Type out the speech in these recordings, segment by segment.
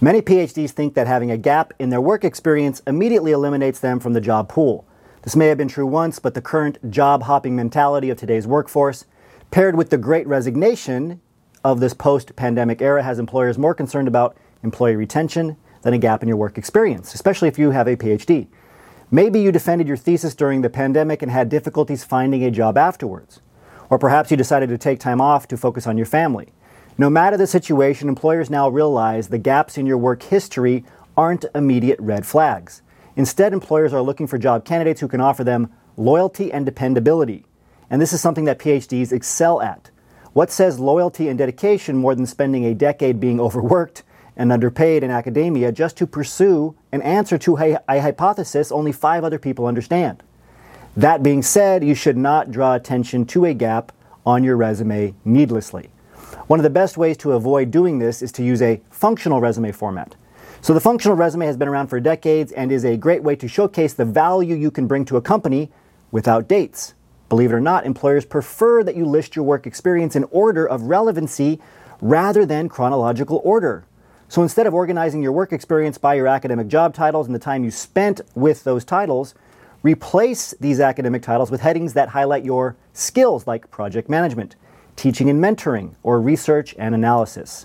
Many PhDs think that having a gap in their work experience immediately eliminates them from the job pool. This may have been true once, but the current job hopping mentality of today's workforce, paired with the great resignation of this post pandemic era, has employers more concerned about employee retention than a gap in your work experience, especially if you have a PhD. Maybe you defended your thesis during the pandemic and had difficulties finding a job afterwards. Or perhaps you decided to take time off to focus on your family. No matter the situation, employers now realize the gaps in your work history aren't immediate red flags. Instead, employers are looking for job candidates who can offer them loyalty and dependability. And this is something that PhDs excel at. What says loyalty and dedication more than spending a decade being overworked and underpaid in academia just to pursue an answer to a, a hypothesis only five other people understand? That being said, you should not draw attention to a gap on your resume needlessly. One of the best ways to avoid doing this is to use a functional resume format. So, the functional resume has been around for decades and is a great way to showcase the value you can bring to a company without dates. Believe it or not, employers prefer that you list your work experience in order of relevancy rather than chronological order. So, instead of organizing your work experience by your academic job titles and the time you spent with those titles, replace these academic titles with headings that highlight your skills like project management teaching and mentoring, or research and analysis.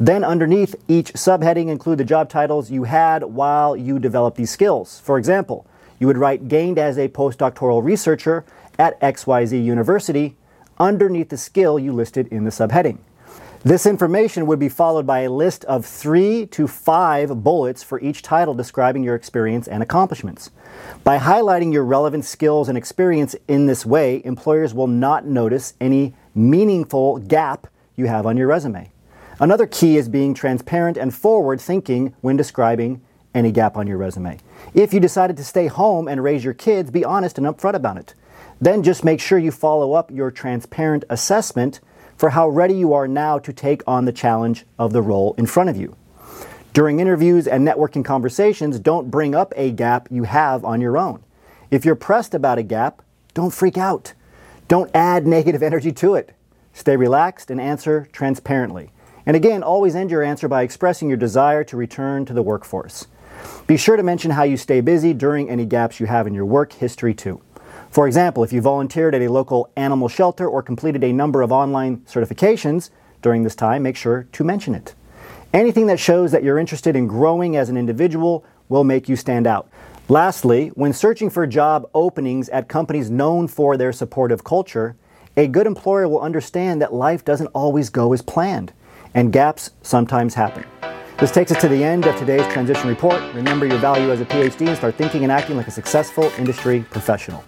Then, underneath each subheading, include the job titles you had while you developed these skills. For example, you would write gained as a postdoctoral researcher at XYZ University underneath the skill you listed in the subheading. This information would be followed by a list of three to five bullets for each title describing your experience and accomplishments. By highlighting your relevant skills and experience in this way, employers will not notice any meaningful gap you have on your resume. Another key is being transparent and forward thinking when describing any gap on your resume. If you decided to stay home and raise your kids, be honest and upfront about it. Then just make sure you follow up your transparent assessment for how ready you are now to take on the challenge of the role in front of you. During interviews and networking conversations, don't bring up a gap you have on your own. If you're pressed about a gap, don't freak out. Don't add negative energy to it. Stay relaxed and answer transparently. And again, always end your answer by expressing your desire to return to the workforce. Be sure to mention how you stay busy during any gaps you have in your work history, too. For example, if you volunteered at a local animal shelter or completed a number of online certifications during this time, make sure to mention it. Anything that shows that you're interested in growing as an individual will make you stand out. Lastly, when searching for job openings at companies known for their supportive culture, a good employer will understand that life doesn't always go as planned, and gaps sometimes happen. This takes us to the end of today's transition report. Remember your value as a PhD and start thinking and acting like a successful industry professional.